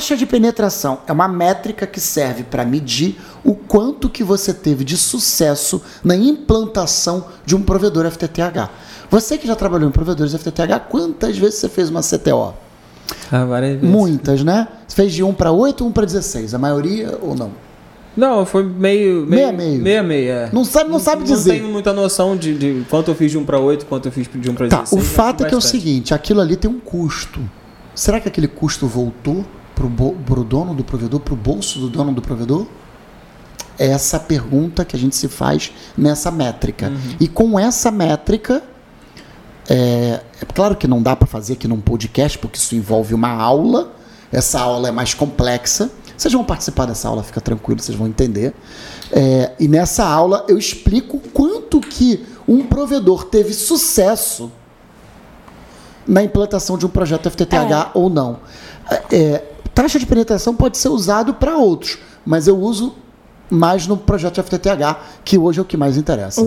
taxa de penetração é uma métrica que serve para medir o quanto que você teve de sucesso na implantação de um provedor FTTH. Você que já trabalhou em provedores FTTH, quantas vezes você fez uma CTO? Ah, várias vezes. Muitas, né? Você fez de 1 para 8 ou 1 para 16? A maioria ou não? Não, foi meio. Meio. Meia, meia. é. Não sabe, não sabe dizer. Não tenho muita noção de, de quanto eu fiz de 1 para 8, quanto eu fiz de 1 para Tá, 16. o fato é que é o bastante. seguinte, aquilo ali tem um custo. Será que aquele custo voltou pro, bo- pro dono do provedor, pro bolso do dono do provedor? É essa pergunta que a gente se faz nessa métrica. Uhum. E com essa métrica, é, é claro que não dá para fazer aqui num podcast, porque isso envolve uma aula. Essa aula é mais complexa. Vocês vão participar dessa aula, fica tranquilo, vocês vão entender. É, e nessa aula eu explico quanto que um provedor teve sucesso na implantação de um projeto FTTH ou não. É, taxa de penetração pode ser usado para outros, mas eu uso mais no projeto FTTH, que hoje é o que mais interessa.